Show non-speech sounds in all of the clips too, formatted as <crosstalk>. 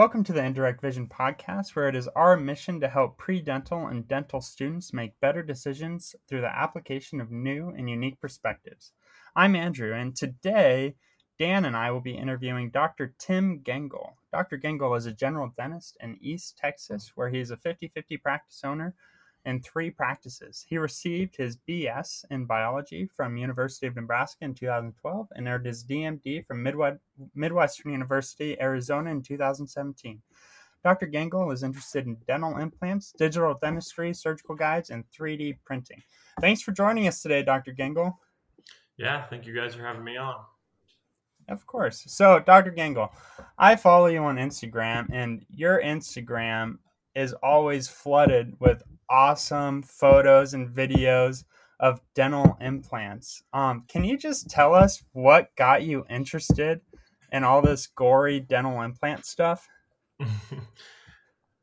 Welcome to the Indirect Vision Podcast, where it is our mission to help pre dental and dental students make better decisions through the application of new and unique perspectives. I'm Andrew, and today Dan and I will be interviewing Dr. Tim Gengel. Dr. Gengel is a general dentist in East Texas, where he is a 50 50 practice owner in three practices. He received his BS in biology from University of Nebraska in 2012 and earned his DMD from Midwestern University, Arizona in 2017. Dr. Gengel is interested in dental implants, digital dentistry, surgical guides, and 3D printing. Thanks for joining us today, Dr. Gengel. Yeah, thank you guys for having me on. Of course. So, Dr. Gengel, I follow you on Instagram, and your Instagram is always flooded with awesome photos and videos of dental implants. Um, can you just tell us what got you interested in all this gory dental implant stuff? <laughs>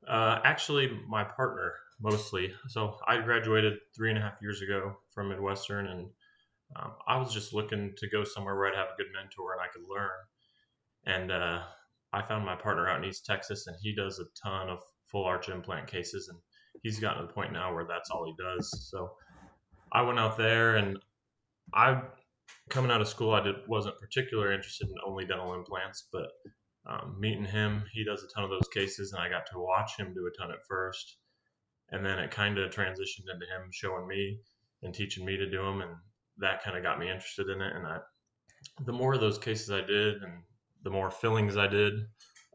uh, actually, my partner mostly. So I graduated three and a half years ago from Midwestern, and um, I was just looking to go somewhere where I'd have a good mentor and I could learn. And uh, I found my partner out in East Texas, and he does a ton of full arch implant cases, and he's gotten to the point now where that's all he does. So I went out there, and I coming out of school, I did, wasn't particularly interested in only dental implants, but um, meeting him, he does a ton of those cases, and I got to watch him do a ton at first, and then it kind of transitioned into him showing me and teaching me to do them, and that kind of got me interested in it. And I, the more of those cases I did, and the more fillings I did,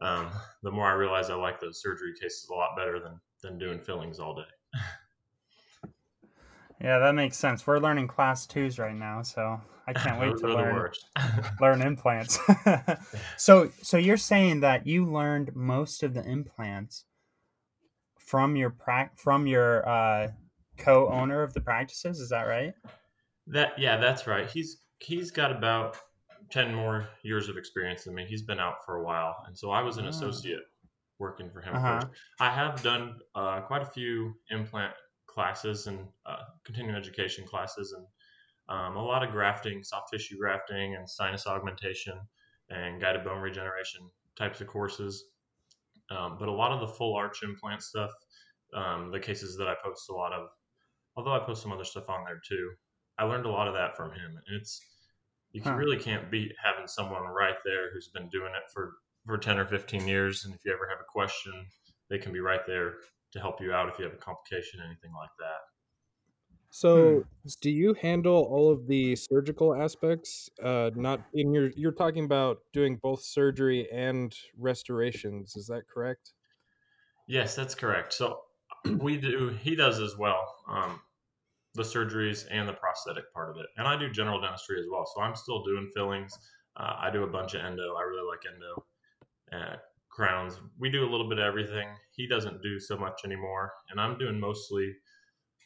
um, the more I realize I like those surgery cases a lot better than than doing fillings all day. yeah, that makes sense. We're learning class twos right now, so I <laughs> can't wait to learn <laughs> learn implants. <laughs> so, so you're saying that you learned most of the implants from your pra- from your uh, co-owner of the practices. Is that right? That yeah, that's right. He's he's got about 10 more years of experience than me. He's been out for a while. And so I was an oh. associate working for him uh-huh. first. I have done uh, quite a few implant classes and uh, continuing education classes and um, a lot of grafting, soft tissue grafting, and sinus augmentation and guided bone regeneration types of courses. Um, but a lot of the full arch implant stuff, um, the cases that I post a lot of, although I post some other stuff on there too, I learned a lot of that from him. And it's you huh. really can't beat having someone right there who's been doing it for for 10 or 15 years and if you ever have a question they can be right there to help you out if you have a complication anything like that. So hmm. do you handle all of the surgical aspects? Uh not in your you're talking about doing both surgery and restorations is that correct? Yes that's correct. So <clears throat> we do he does as well. Um the surgeries and the prosthetic part of it. And I do general dentistry as well. So I'm still doing fillings. Uh, I do a bunch of endo. I really like endo. Uh, crowns. We do a little bit of everything. He doesn't do so much anymore. And I'm doing mostly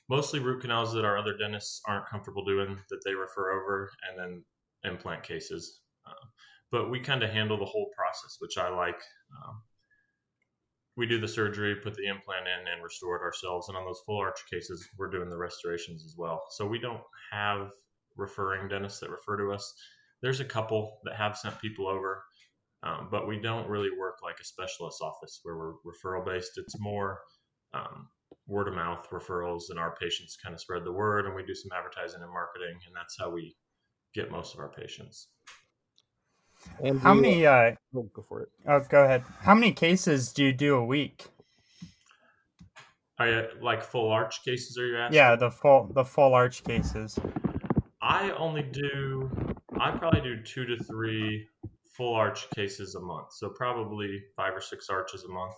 mostly root canals that our other dentists aren't comfortable doing that they refer over and then implant cases. Uh, but we kind of handle the whole process, which I like. Um, we do the surgery, put the implant in, and restore it ourselves. And on those full arch cases, we're doing the restorations as well. So we don't have referring dentists that refer to us. There's a couple that have sent people over, um, but we don't really work like a specialist office where we're referral based. It's more um, word of mouth referrals, and our patients kind of spread the word, and we do some advertising and marketing, and that's how we get most of our patients. And how many? Uh, oh, go for it. Oh, go ahead. How many cases do you do a week? Are you like full arch cases? Are you asking? Yeah, the full the full arch cases. I only do. I probably do two to three full arch cases a month, so probably five or six arches a month.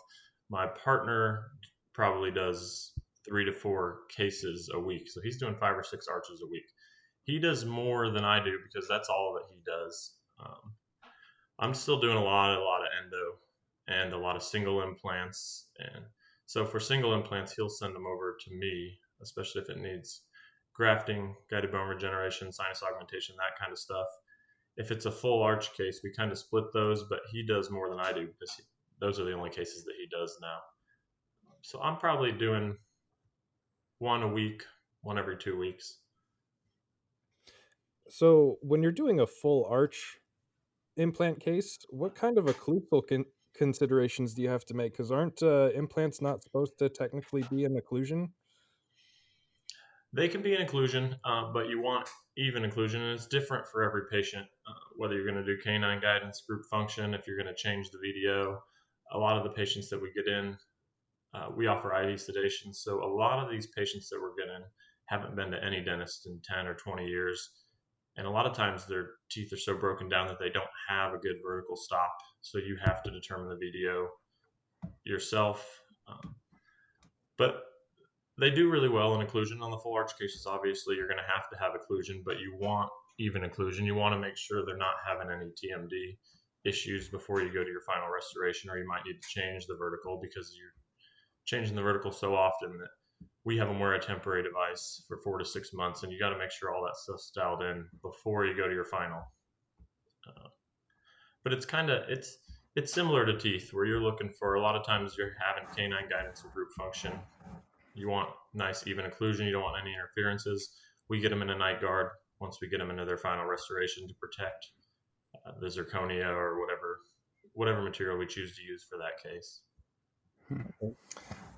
My partner probably does three to four cases a week, so he's doing five or six arches a week. He does more than I do because that's all that he does. Um, I'm still doing a lot, a lot of endo and a lot of single implants. And so for single implants, he'll send them over to me, especially if it needs grafting, guided bone regeneration, sinus augmentation, that kind of stuff. If it's a full arch case, we kind of split those, but he does more than I do because he, those are the only cases that he does now. So I'm probably doing one a week, one every two weeks. So when you're doing a full arch implant case, what kind of occlusal con- considerations do you have to make? Because aren't uh, implants not supposed to technically be an occlusion? They can be an occlusion, uh, but you want even occlusion, and it's different for every patient. Uh, whether you're going to do canine guidance, group function, if you're going to change the VDO, a lot of the patients that we get in, uh, we offer IV sedation. So a lot of these patients that we're getting haven't been to any dentist in 10 or 20 years. And a lot of times their teeth are so broken down that they don't have a good vertical stop. So you have to determine the VDO yourself. Um, but they do really well in occlusion on the full arch cases. Obviously, you're going to have to have occlusion, but you want even occlusion. You want to make sure they're not having any TMD issues before you go to your final restoration, or you might need to change the vertical because you're changing the vertical so often that we have them wear a temporary device for four to six months, and you got to make sure all that stuff's dialed in before you go to your final. Uh, but it's kind of it's it's similar to teeth, where you're looking for a lot of times you're having canine guidance or group function. You want nice even occlusion. You don't want any interferences. We get them in a night guard once we get them into their final restoration to protect uh, the zirconia or whatever whatever material we choose to use for that case.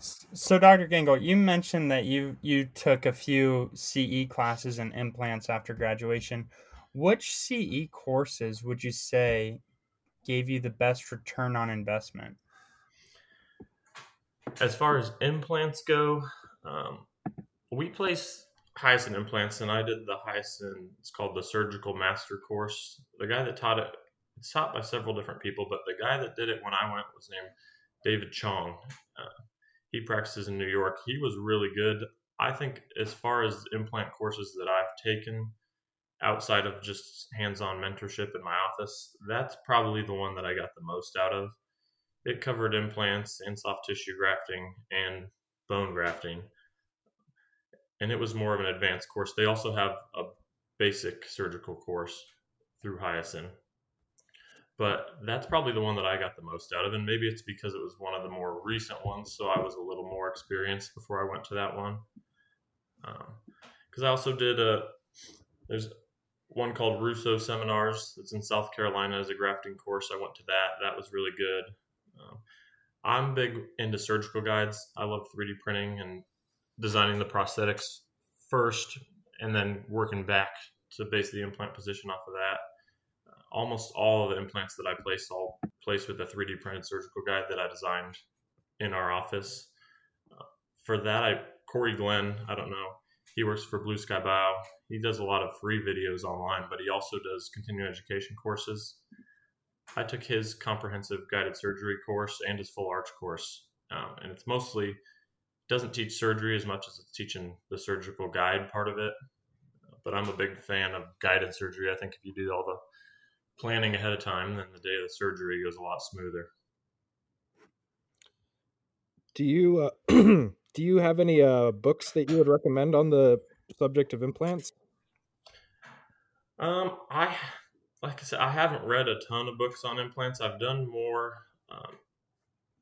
So, Dr. Gengel, you mentioned that you you took a few CE classes and implants after graduation. Which CE courses would you say gave you the best return on investment? As far as implants go, um, we place Hiossen implants, and I did the Hiossen. It's called the Surgical Master Course. The guy that taught it, it's taught by several different people, but the guy that did it when I went was named David Chong. Uh, he practices in New York. He was really good. I think as far as implant courses that I've taken outside of just hands-on mentorship in my office, that's probably the one that I got the most out of. It covered implants and soft tissue grafting and bone grafting. And it was more of an advanced course. They also have a basic surgical course through Hiossen but that's probably the one that I got the most out of. And maybe it's because it was one of the more recent ones, so I was a little more experienced before I went to that one. Because um, I also did a there's one called Russo Seminars that's in South Carolina as a grafting course. I went to that. That was really good. Um, I'm big into surgical guides. I love 3D printing and designing the prosthetics first, and then working back to base the implant position off of that almost all of the implants that I place, I'll place with a 3D printed surgical guide that I designed in our office. Uh, for that, I Corey Glenn, I don't know, he works for Blue Sky Bio. He does a lot of free videos online, but he also does continuing education courses. I took his comprehensive guided surgery course and his full arch course, um, and it's mostly doesn't teach surgery as much as it's teaching the surgical guide part of it. But I'm a big fan of guided surgery. I think if you do all the planning ahead of time, then the day of the surgery goes a lot smoother. Do you uh, <clears throat> do you have any uh, books that you would recommend on the subject of implants? Um, I like I said, I haven't read a ton of books on implants. I've done more um,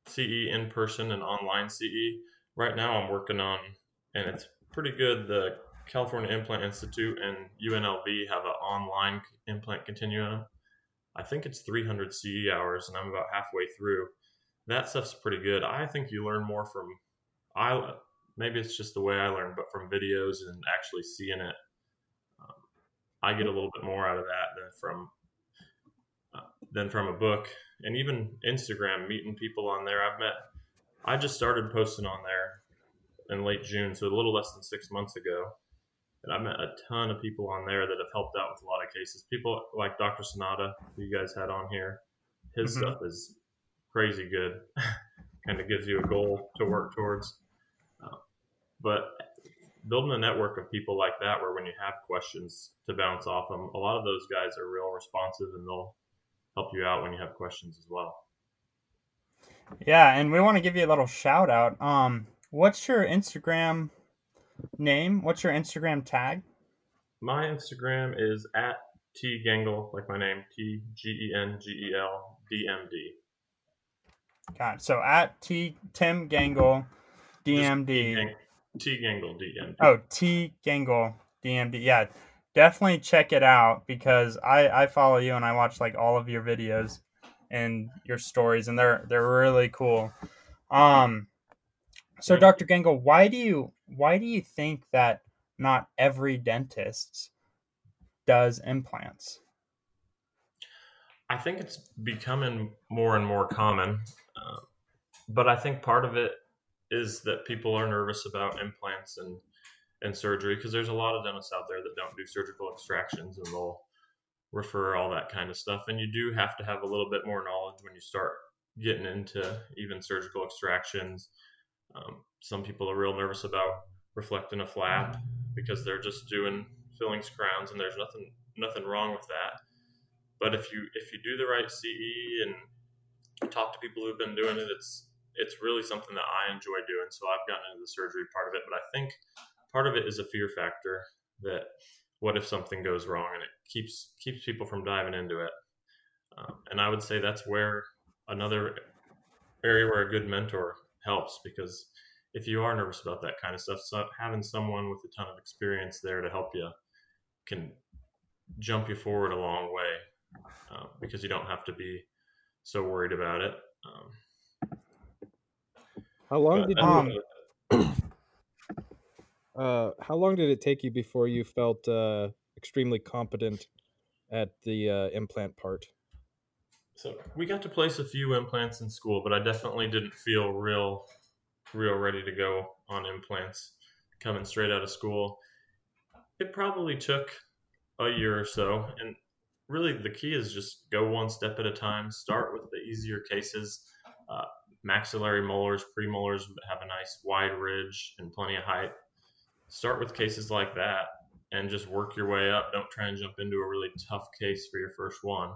CE in person and online CE. Right now, I'm working on, and it's pretty good. The California Implant Institute and UNLV have an online implant continuum I think it's 300 CE hours, and I'm about halfway through. That stuff's pretty good. I think you learn more from I maybe it's just the way I learn, but from videos and actually seeing it, um, I get a little bit more out of that than from uh, than from a book. And even Instagram, meeting people on there. I've met. I just started posting on there in late June, so a little less than six months ago. And I've met a ton of people on there that have helped out with a lot of cases. People like Dr. Sonata, who you guys had on here. His mm-hmm. stuff is crazy good. <laughs> kind of gives you a goal to work towards. Uh, but building a network of people like that, where when you have questions to bounce off them, a lot of those guys are real responsive and they'll help you out when you have questions as well. Yeah, and we want to give you a little shout out. Um, what's your Instagram name? What's your Instagram tag? My Instagram is at T Gengel, like my name, T G E N G E L D M D. Got it. So at T Tim Gengel, DMD. T Gengel, DMD. Oh, T Gengel, DMD. Yeah, definitely check it out because I I follow you and I watch like all of your videos. and your stories, and they're they're really cool. Um, so Dr. Gengel, why do you why do you think that not every dentist does implants? I think it's becoming more and more common, uh, but I think part of it is that people are nervous about implants and and surgery because there's a lot of dentists out there that don't do surgical extractions and they'll refer all that kind of stuff. And you do have to have a little bit more knowledge when you start getting into even surgical extractions. Um, some people are real nervous about reflecting a flap because they're just doing fillings crowns, and there's nothing nothing wrong with that. But if you if you do the right CE and talk to people who've been doing it, it's it's really something that I enjoy doing. So I've gotten into the surgery part of it, but I think part of it is a fear factor that what if something goes wrong, and it keeps keeps people from diving into it. Um, and I would say that's where another area where a good mentor helps because if you are nervous about that kind of stuff, so having someone with a ton of experience there to help you can jump you forward a long way uh, because you don't have to be so worried about it. Um, How long did you? Um, <clears throat> Uh, how long did it take you before you felt uh, extremely competent at the uh, implant part? So we got to place a few implants in school, but I definitely didn't feel real, real ready to go on implants coming straight out of school. It probably took a year or so, and really the key is just go one step at a time. Start with the easier cases. Uh, maxillary molars, premolars have a nice wide ridge and plenty of height. Start with cases like that and just work your way up. Don't try and jump into a really tough case for your first one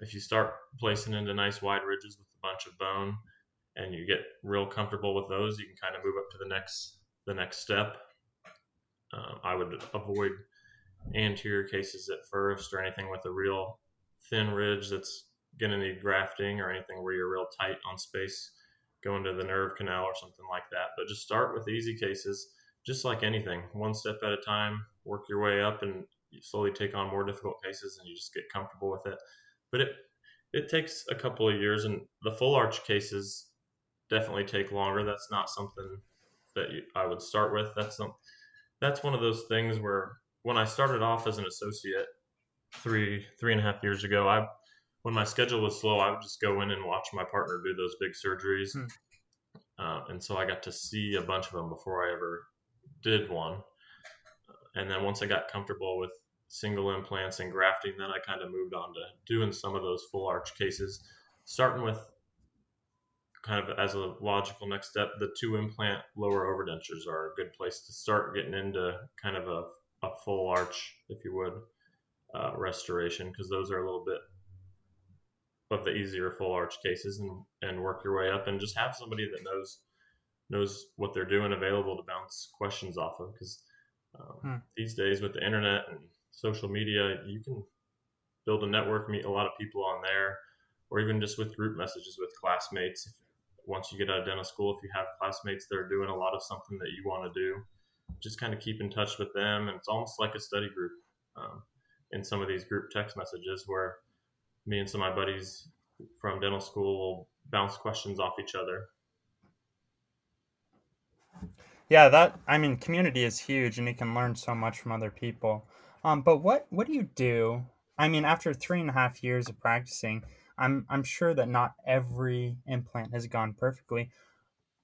if you start placing into nice wide ridges with a bunch of bone and you get real comfortable with those you can kind of move up to the next the next step. Um, i would avoid anterior cases at first or anything with a real thin ridge that's going to need grafting or anything where you're real tight on space going to the nerve canal or something like that. But just start with easy cases just like anything. One step at a time work your way up and you slowly take on more difficult cases and you just get comfortable with it but it it takes a couple of years and the full arch cases definitely take longer. That's not something that you, i would start with. That's some that's one of those things where when i started off as an associate three three and a half years ago i when my schedule was slow i would just go in and watch my partner do those big surgeries. Hmm. uh, and so i got to see a bunch of them before i ever did one. And then once i got comfortable with single implants and grafting, then I kind of moved on to doing some of those full arch cases, starting with kind of as a logical next step, the two implant lower overdentures are a good place to start getting into kind of a, a full arch, if you would, uh, restoration, because those are a little bit of the easier full arch cases and, and work your way up and just have somebody that knows knows what they're doing available to bounce questions off of because um, Hmm. these days with the internet and social media you can build a network meet a lot of people on there or even just with group messages with classmates once you get out of dental school if you have classmates that are doing a lot of something that you want to do just kind of keep in touch with them and it's almost like a study group um, in some of these group text messages where me and some of my buddies from dental school will bounce questions off each other Yeah, that I mean, community is huge, and you can learn so much from other people. Um, but what what do you do? I mean, after three and a half years of practicing, I'm I'm sure that not every implant has gone perfectly.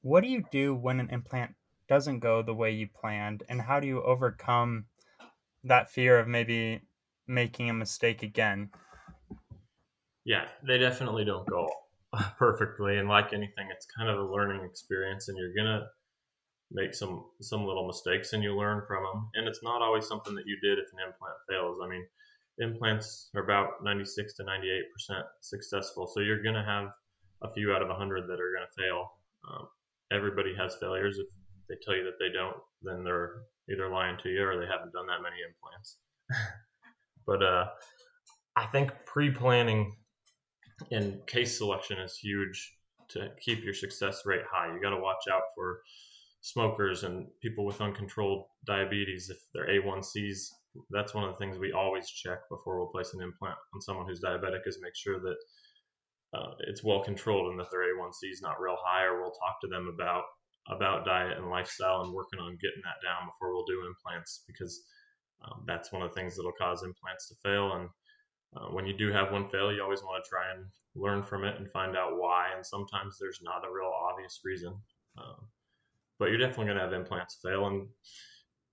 What do you do when an implant doesn't go the way you planned, and how do you overcome that fear of maybe making a mistake again? yeah, they definitely don't go <laughs> perfectly. And like anything, it's kind of a learning experience, and you're gonna make some some little mistakes, and you learn from them. And it's not always something that you did if an implant fails. I mean, implants are about 96 to 98 percent successful, so you're gonna have a few out of a hundred that are gonna fail. Um, everybody has failures. If they tell you that they don't, then they're either lying to you or they haven't done that many implants. <laughs> but uh, I think pre-planning and case selection is huge to keep your success rate high. You got to watch out for smokers and people with uncontrolled diabetes if their A1Cs. That's one of the things we always check before we'll place an implant on someone who's diabetic is make sure that uh, it's well controlled and that their A1C is not real high, or we'll talk to them about about diet and lifestyle and working on getting that down before we'll do implants because um, that's one of the things that'll cause implants to fail. And uh, when you do have one fail, you always want to try and learn from it and find out why. And sometimes there's not a real obvious reason. Um, but you're definitely going to have implants fail. And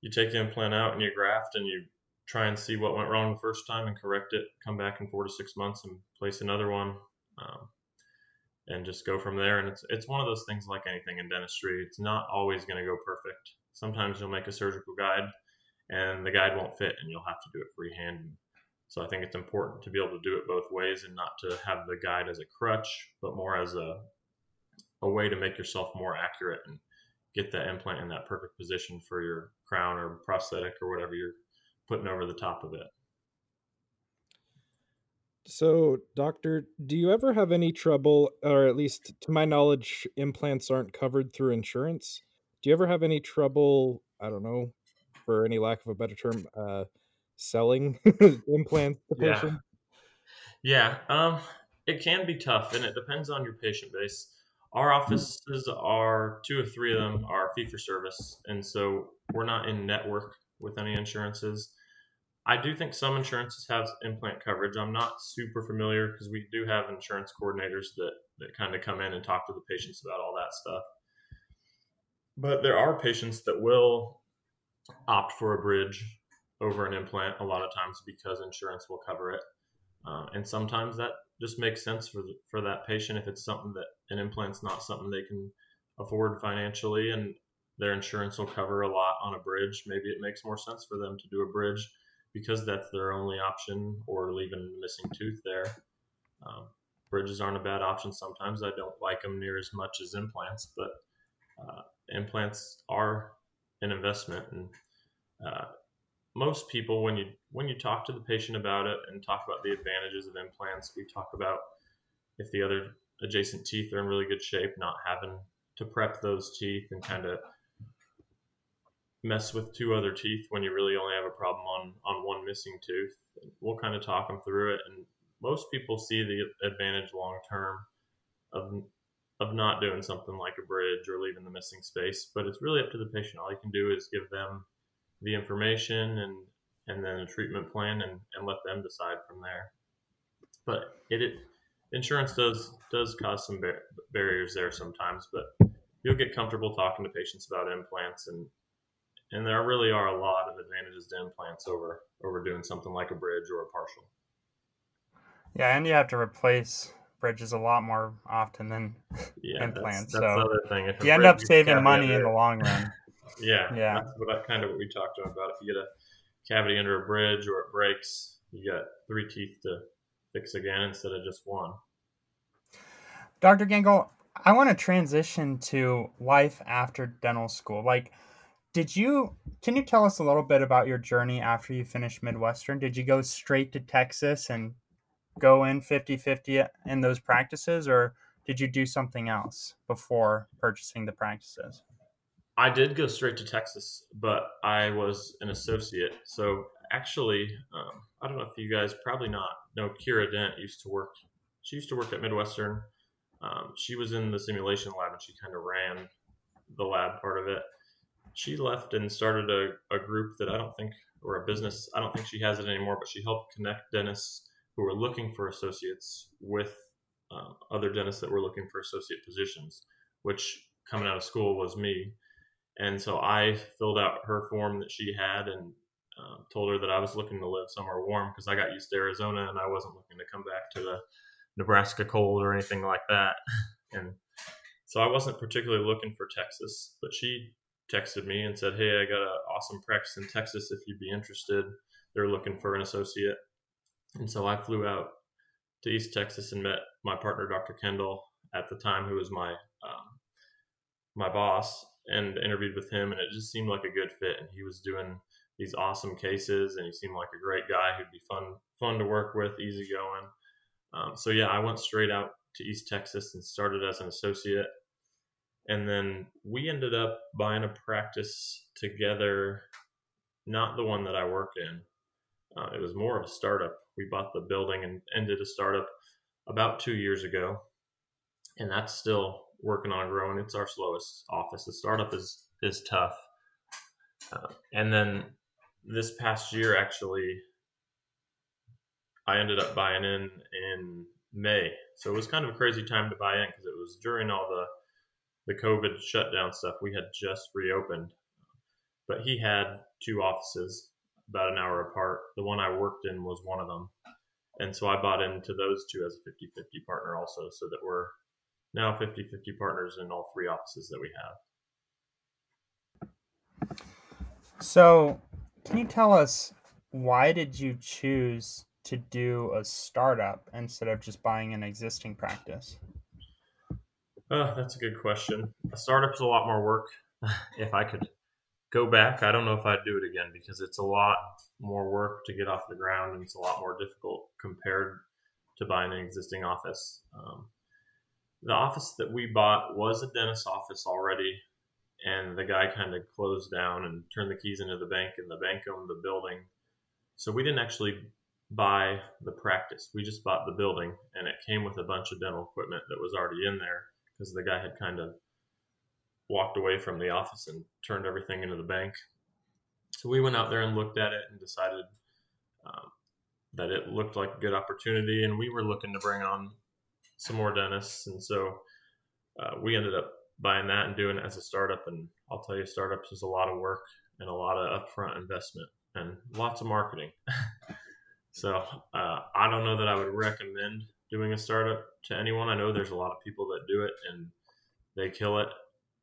you take the implant out and you graft and you try and see what went wrong the first time and correct it, come back in four to six months and place another one. Um, and just go from there. And it's it's one of those things like anything in dentistry. It's not always going to go perfect. Sometimes you'll make a surgical guide, and the guide won't fit, and you'll have to do it freehand. So I think it's important to be able to do it both ways and not to have the guide as a crutch, but more as a a way to make yourself more accurate and get that implant in that perfect position for your crown or prosthetic or whatever you're putting over the top of it. So, doctor, do you ever have any trouble, or at least to my knowledge, implants aren't covered through insurance? Do you ever have any trouble, I don't know, for any lack of a better term, uh, selling <laughs> implants to Yeah. patients? Yeah, um, it can be tough, and it depends on your patient base. Our offices are two or three of them are fee for service, and so we're not in network with any insurances. I do think some insurances have implant coverage. I'm not super familiar because we do have insurance coordinators that that kind of come in and talk to the patients about all that stuff. But there are patients that will opt for a bridge over an implant a lot of times because insurance will cover it. Uh, and sometimes that just makes sense for for that patient if it's something that an implant's not something they can afford financially and their insurance will cover a lot on a bridge. Maybe it makes more sense for them to do a bridge because that's their only option or leaving a missing tooth there. Um, bridges aren't a bad option sometimes. I don't like them near as much as implants, but uh, implants are an investment and uh, most people when you when you talk to the patient about it and talk about the advantages of implants we talk about if the other adjacent teeth are in really good shape not having to prep those teeth and kind of mess with two other teeth when you really only have a problem on on one missing tooth. We'll kind of talk them through it and most people see the advantage long term of of not doing something like a bridge or leaving the missing space but it's really up to the patient. All you can do is give them the information and and then a treatment plan and, and let them decide from there. But it, it insurance does does cause some bar- barriers there sometimes, but you'll get comfortable talking to patients about implants and and there really are a lot of advantages to implants over over doing something like a bridge or a partial. Yeah, and you have to replace bridges a lot more often than Yeah, Implants, That's, that's so other thing. If you end up saving money in the long run. Yeah, Yeah. That's what I, kind of what we talked about. If you get a cavity under a bridge or it breaks, you got three teeth to fix again instead of just one. Dr. Gengel, I want to transition to life after dental school. Like, did you, can you tell us a little bit about your journey after you finished Midwestern? Did you go straight to Texas and go in 50 50 in those practices, or did you do something else before purchasing the practices? I did go straight to Texas, but I was an associate. So actually, um, I don't know if you guys probably not know Kira Dent used to work. She used to work at Midwestern. Um, she was in the simulation lab and she kind of ran the lab part of it. She left and started a, a group that I don't think, or a business, I don't think she has it anymore, but she helped connect dentists who were looking for associates with um, other dentists that were looking for associate positions, which coming out of school was me. And so I filled out her form that she had and uh, told her that I was looking to live somewhere warm because I got used to Arizona and I wasn't looking to come back to the Nebraska cold or anything like that. <laughs> And so I wasn't particularly looking for Texas, but she texted me and said, Hey, I got an awesome practice in Texas if you'd be interested. They're looking for an associate. And so I flew out to East Texas and met my partner, Dr. Kendall, at the time, who was my um, my boss, and interviewed with him. And it just seemed like a good fit. And he was doing these awesome cases, and he seemed like a great guy who'd be fun fun to work with, easygoing. Um, so yeah, I went straight out to East Texas and started as an associate. And then we ended up buying a practice together, not the one that I worked in. Uh, it was more of a startup. We bought the building and, ended a startup about two years ago, and that's still working on growing. It's our slowest office. The startup is is tough, uh, and then this past year actually, I ended up buying in in May. So it was kind of a crazy time to buy in because it was during all the the COVID shutdown stuff. We had just reopened, but he had two offices about an hour apart. The one I worked in was one of them. And so I bought into those two as a 50 50 partner also, so that we're now 50 50 partners in all three offices that we have. So, can you tell us why did you choose to do a startup instead of just buying an existing practice? Uh, that's a good question. A startup's a lot more work. <laughs> if I could go back, I don't know if I'd do it again because it's a lot more work to get off the ground and it's a lot more difficult compared to buying an existing office. Um, the office that we bought was a dentist office already, and the guy kind of closed down and turned the keys into the bank, and the bank owned the building. So we didn't actually buy the practice. We just bought the building, and it came with a bunch of dental equipment that was already in there because the guy had kind of walked away from the office and turned everything into the bank. So we went out there and looked at it and decided um, that it looked like a good opportunity, and we were looking to bring on some more dentists, and so uh, we ended up buying that and doing it as a startup. And I'll tell you, startups is a lot of work and a lot of upfront investment and lots of marketing. <laughs> so uh, I don't know that I would recommend doing a startup to anyone. I know there's a lot of people that do it and they kill it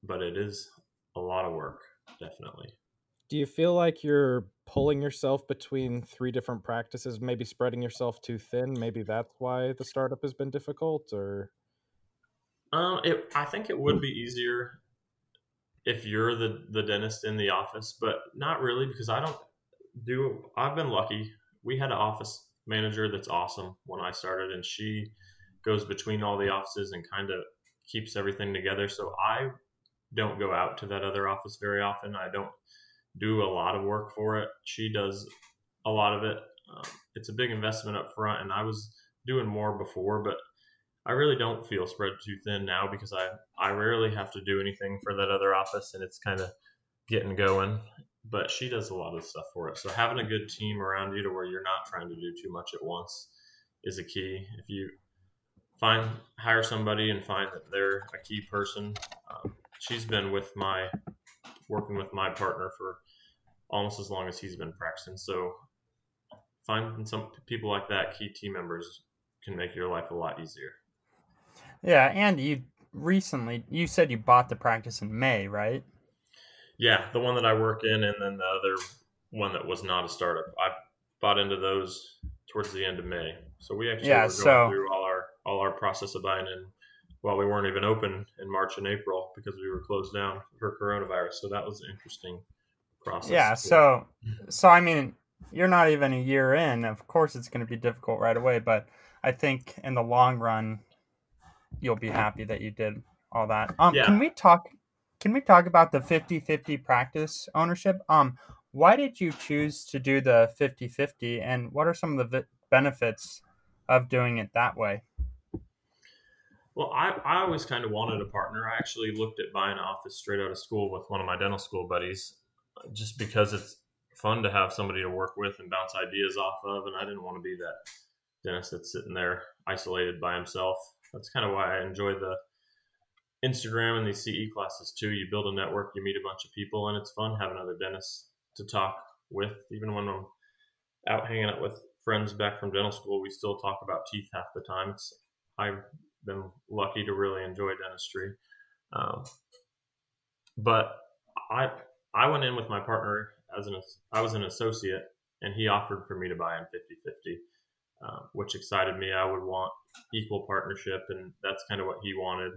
but it is a lot of work, definitely. Do you feel like you're pulling yourself between three different practices, maybe spreading yourself too thin? Maybe that's why the startup has been difficult, or? Um, it, I think it would be easier if you're the the dentist in the office, but not really because I don't do. I've been lucky. We had an office manager that's awesome when I started, and she goes between all the offices and kind of keeps everything together. So I don't go out to that other office very often. I don't do a lot of work for it. She does a lot of it. Um, it's a big investment up front, and I was doing more before, but I really don't feel spread too thin now because I I rarely have to do anything for that other office, and it's kind of getting going. But she does a lot of stuff for it. So having a good team around you to where you're not trying to do too much at once is a key. If you find hire somebody and find that they're a key person, um, she's been with my working with my partner for almost as long as he's been practicing. So finding some people like that, key team members, can make your life a lot easier. Yeah, and you recently you said you bought the practice in May, right? Yeah, the one that I work in, and then the other one that was not a startup. I bought into those towards the end of May. So we actually yeah, were going so, through all our all our process of buying in while we weren't even open in March and April because we were closed down for coronavirus. So that was interesting process. Yeah. So, so I mean, you're not even a year in. Of course, it's going to be difficult right away, but I think in the long run, you'll be happy that you did all that. Um, yeah. can we talk? Can we talk about the 50-50 practice ownership? Um, why did you choose to do the 50-50 and what are some of the benefits of doing it that way? Well, I, I always kind of wanted a partner. I actually looked at buying an office straight out of school with one of my dental school buddies just because it's fun to have somebody to work with and bounce ideas off of. And I didn't want to be that dentist that's sitting there isolated by himself. That's kind of why I enjoy the Instagram and these CE classes too. You build a network, you meet a bunch of people, and it's fun having other dentists to talk with. Even when I'm out hanging out with friends back from dental school, we still talk about teeth half the time. It's I been lucky to really enjoy dentistry. Um, but I I went in with my partner as an I was an associate, and he offered for me to buy in 50-50, uh, which excited me. I would want equal partnership, and that's kind of what he wanted.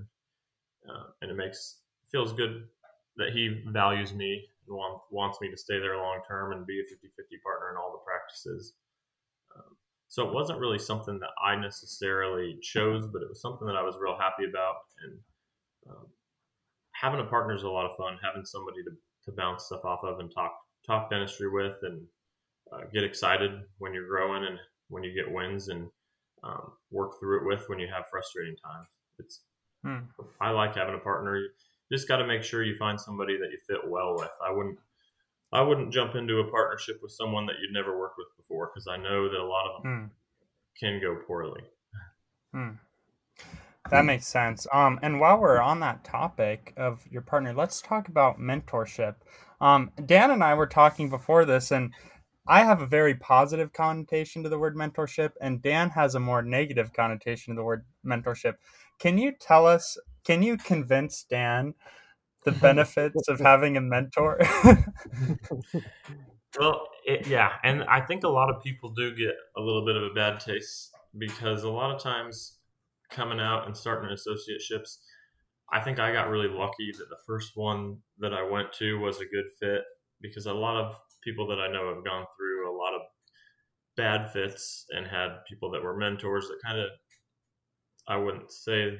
Uh, and it makes feels good that he values me and want, wants me to stay there long term and be a 50-50 partner in all the practices. Um, so it wasn't really something that I necessarily chose, but it was something that I was real happy about. And um, having a partner is a lot of fun. Having somebody to, to bounce stuff off of and talk talk dentistry with, and uh, get excited when you're growing and when you get wins. And um, work through it with when you have frustrating times. It's Hmm. I like having a partner. You just got to make sure you find somebody that you fit well with. I wouldn't I wouldn't jump into a partnership with someone that you'd never worked with before because I know that a lot of them Hmm. can go poorly. Hmm. That makes sense. Um, and while we're on that topic of your partner, let's talk about mentorship. Um, Dan and I were talking before this, and I have a very positive connotation to the word mentorship, and Dan has a more negative connotation to the word mentorship. Can you tell us, can you convince Dan the benefits of <laughs> having a mentor? <laughs> Well, it, yeah, and I think a lot of people do get a little bit of a bad taste because a lot of times coming out and starting associateships, I think I got really lucky that the first one that I went to was a good fit because a lot of people that I know have gone through a lot of bad fits and had people that were mentors that kind of I wouldn't say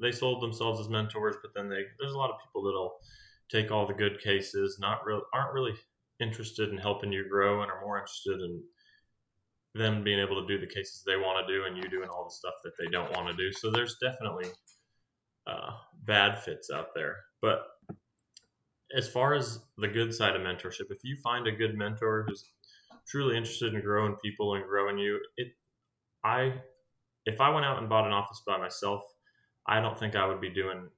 they sold themselves as mentors, but then they there's a lot of people that'll take all the good cases, not real aren't really interested in helping you grow and are more interested in them being able to do the cases they want to do and you doing all the stuff that they don't want to do. So there's definitely uh, bad fits out there. But as far as the good side of mentorship, if you find a good mentor who's truly interested in growing people and growing you, it I if I went out and bought an office by myself, I don't think I would be doing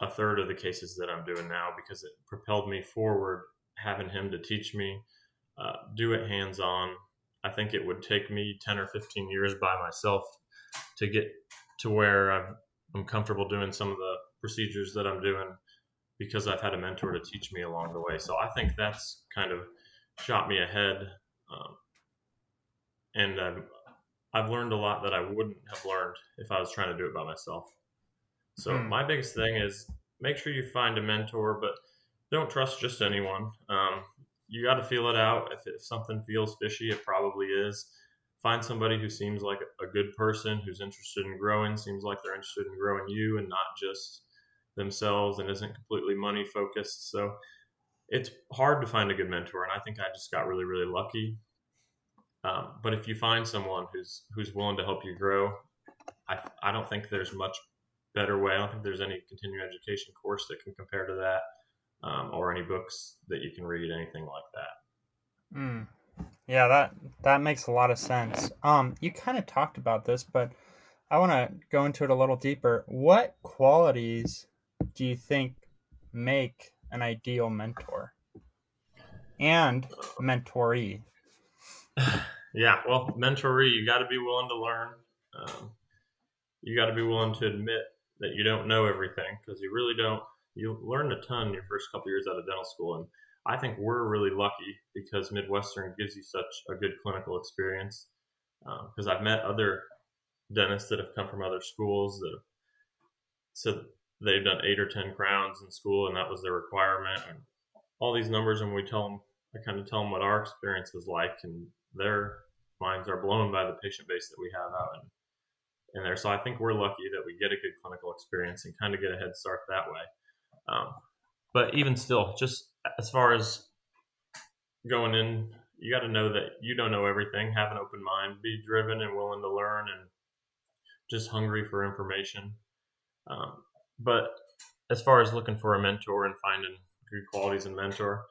a third of the cases that I'm doing now because it propelled me forward having him to teach me, uh, do it hands on. I think it would take me 10 or 15 years by myself to get to where I've, I'm comfortable doing some of the procedures that I'm doing because I've had a mentor to teach me along the way. So I think that's kind of shot me ahead. Um, and I've, I've learned a lot that I wouldn't have learned if I was trying to do it by myself. So Hmm. my biggest thing is make sure you find a mentor, but don't trust just anyone. Um, you got to feel it out. If, if something feels fishy, it probably is. Find somebody who seems like a good person, who's interested in growing, seems like they're interested in growing you and not just themselves and isn't completely money focused. So it's hard to find a good mentor. And I think I just got really, really lucky. Um, but if you find someone who's who's willing to help you grow, I, I don't think there's much better way. I don't think there's any continuing education course that can compare to that um, or any books that you can read, anything like that. Mm. Yeah, that that makes a lot of sense. Um, you kind of talked about this, but I want to go into it a little deeper. What qualities do you think make an ideal mentor and mentoree? <sighs> Yeah, well, mentoree, you got to be willing to learn. Um, you got to be willing to admit that you don't know everything because you really don't. You learn a ton your first couple years out of dental school, and I think we're really lucky because Midwestern gives you such a good clinical experience. Um, because I've met other dentists that have come from other schools that have said they've done eight or ten crowns in school, and that was their requirement, and all these numbers. And we tell them, I kind of tell them what our experience is like, and their minds are blown by the patient base that we have out in, in there. So I think we're lucky that we get a good clinical experience and kind of get a head start that way. Um, but even still, just as far as going in, you got to know that you don't know everything. Have an open mind, be driven and willing to learn, and just hungry for information. Um, but as far as looking for a mentor and finding good qualities in mentor,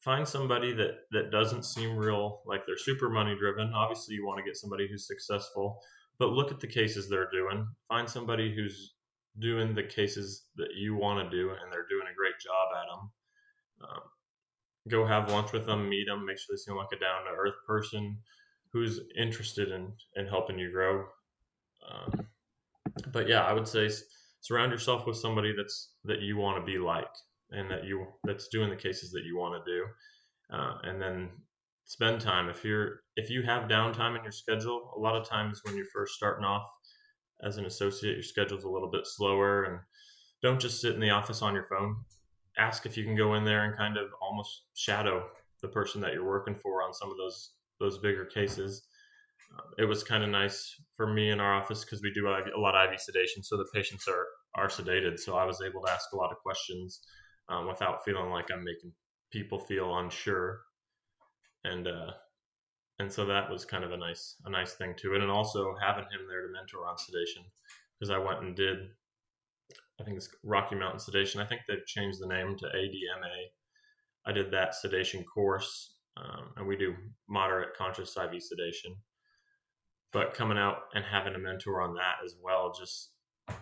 find somebody that that doesn't seem real like they're super money driven. Obviously, you want to get somebody who's successful, but look at the cases they're doing. Find somebody who's doing the cases that you want to do and they're doing a great job at them. Um, go have lunch with them, meet them, make sure they seem like a down to earth person who's interested in in helping you grow. Um, but yeah, I would say surround yourself with somebody that's that you want to be like and that you that's doing the cases that you want to do uh, and then spend time if you're if you have downtime in your schedule a lot of times when you're first starting off as an associate your schedule's a little bit slower and don't just sit in the office on your phone ask if you can go in there and kind of almost shadow the person that you're working for on some of those those bigger cases uh, it was kind of nice for me in our office because we do a lot of IV sedation, so the patients are are sedated. So I was able to ask a lot of questions um, without feeling like I'm making people feel unsure. And uh, and so that was kind of a nice a nice thing to it, and also having him there to mentor on sedation because I went and did I think it's Rocky Mountain Sedation. I think they've changed the name to ADMA. I did that sedation course, um, and we do moderate conscious IV sedation. But coming out and having a mentor on that as well, just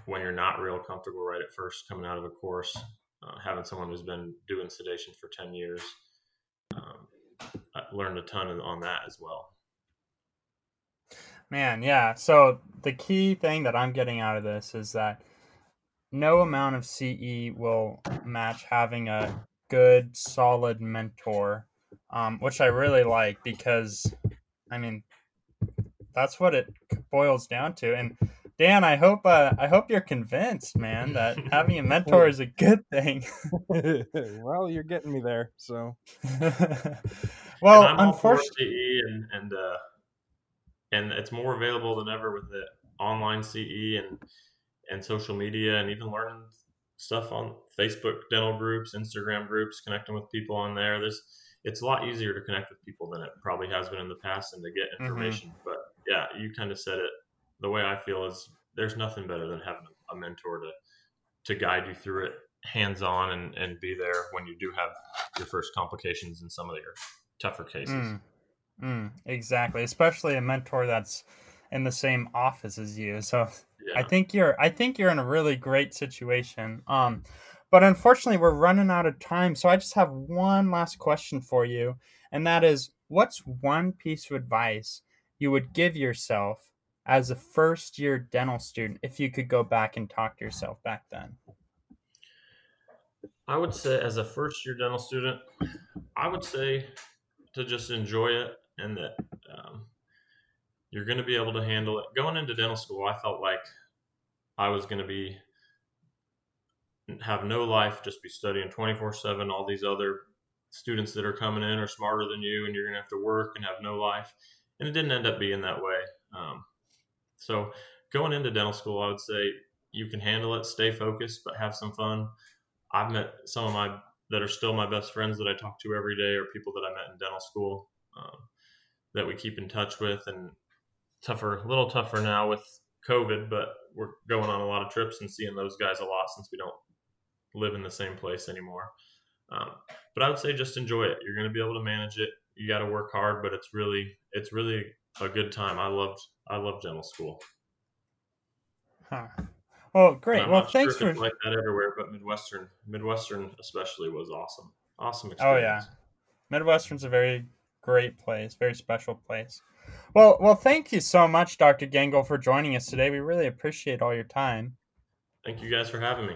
when you're not real comfortable right at first coming out of a course, uh, having someone who's been doing sedation for 10 years, Learned a ton on that as well. Man, yeah. So the key thing that I'm getting out of this is that no amount of CE will match having a good, solid mentor, um, which I really like because, I mean, that's what it boils down to. And Dan, I hope uh, I hope you're convinced, man, that <laughs> having a mentor is a good thing. <laughs> well, you're getting me there. So, <laughs> well, unfortunately, and and uh, and it's more available than ever with the online CE and and social media, and even learning stuff on Facebook dental groups, Instagram groups, connecting with people on there. There's it's a lot easier to connect with people than it probably has been in the past and to get mm-hmm. information. Mm-hmm. But yeah, you kind of said it the way I feel is there's nothing better than having a mentor to to guide you through it hands on and, and be there when you do have your first complications in some of your tougher cases. Mm, mm, exactly, especially a mentor that's in the same office as you. So yeah. I think you're I think you're in a really great situation. Um, but unfortunately, we're running out of time. So I just have one last question for you, and that is, what's one piece of advice you would give yourself as a first year dental student if you could go back and talk to yourself back then? I would say, as a first year dental student, I would say to just enjoy it and that um, you're going to be able to handle it. Going into dental school, I felt like I was going to be have no life, just be studying 24 7. All these other students that are coming in are smarter than you, and you're going to have to work and have no life. And it didn't end up being that way. Um, so going into dental school, I would say you can handle it, stay focused, but have some fun. I've met some of my that are still my best friends that I talk to every day, or people that I met in dental school um, that we keep in touch with. And tougher, a little tougher now with COVID, but we're going on a lot of trips and seeing those guys a lot since we don't live in the same place anymore. Um, but I would say just enjoy it. You're going to be able to manage it. You got to work hard, but it's really it's really a good time. I loved I love dental school. Huh. Well, great. Well, thanks sure for like that everywhere, but Midwestern Midwestern especially was awesome. Awesome experience. Oh yeah, Midwestern's a very great place, very special place. Well, well, thank you so much, Dr. Gengel, for joining us today. We really appreciate all your time. Thank you guys for having me.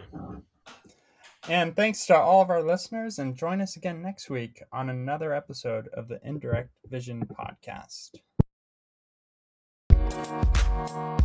And thanks to all of our listeners, and join us again next week on another episode of the Indirect Vision Podcast. Thank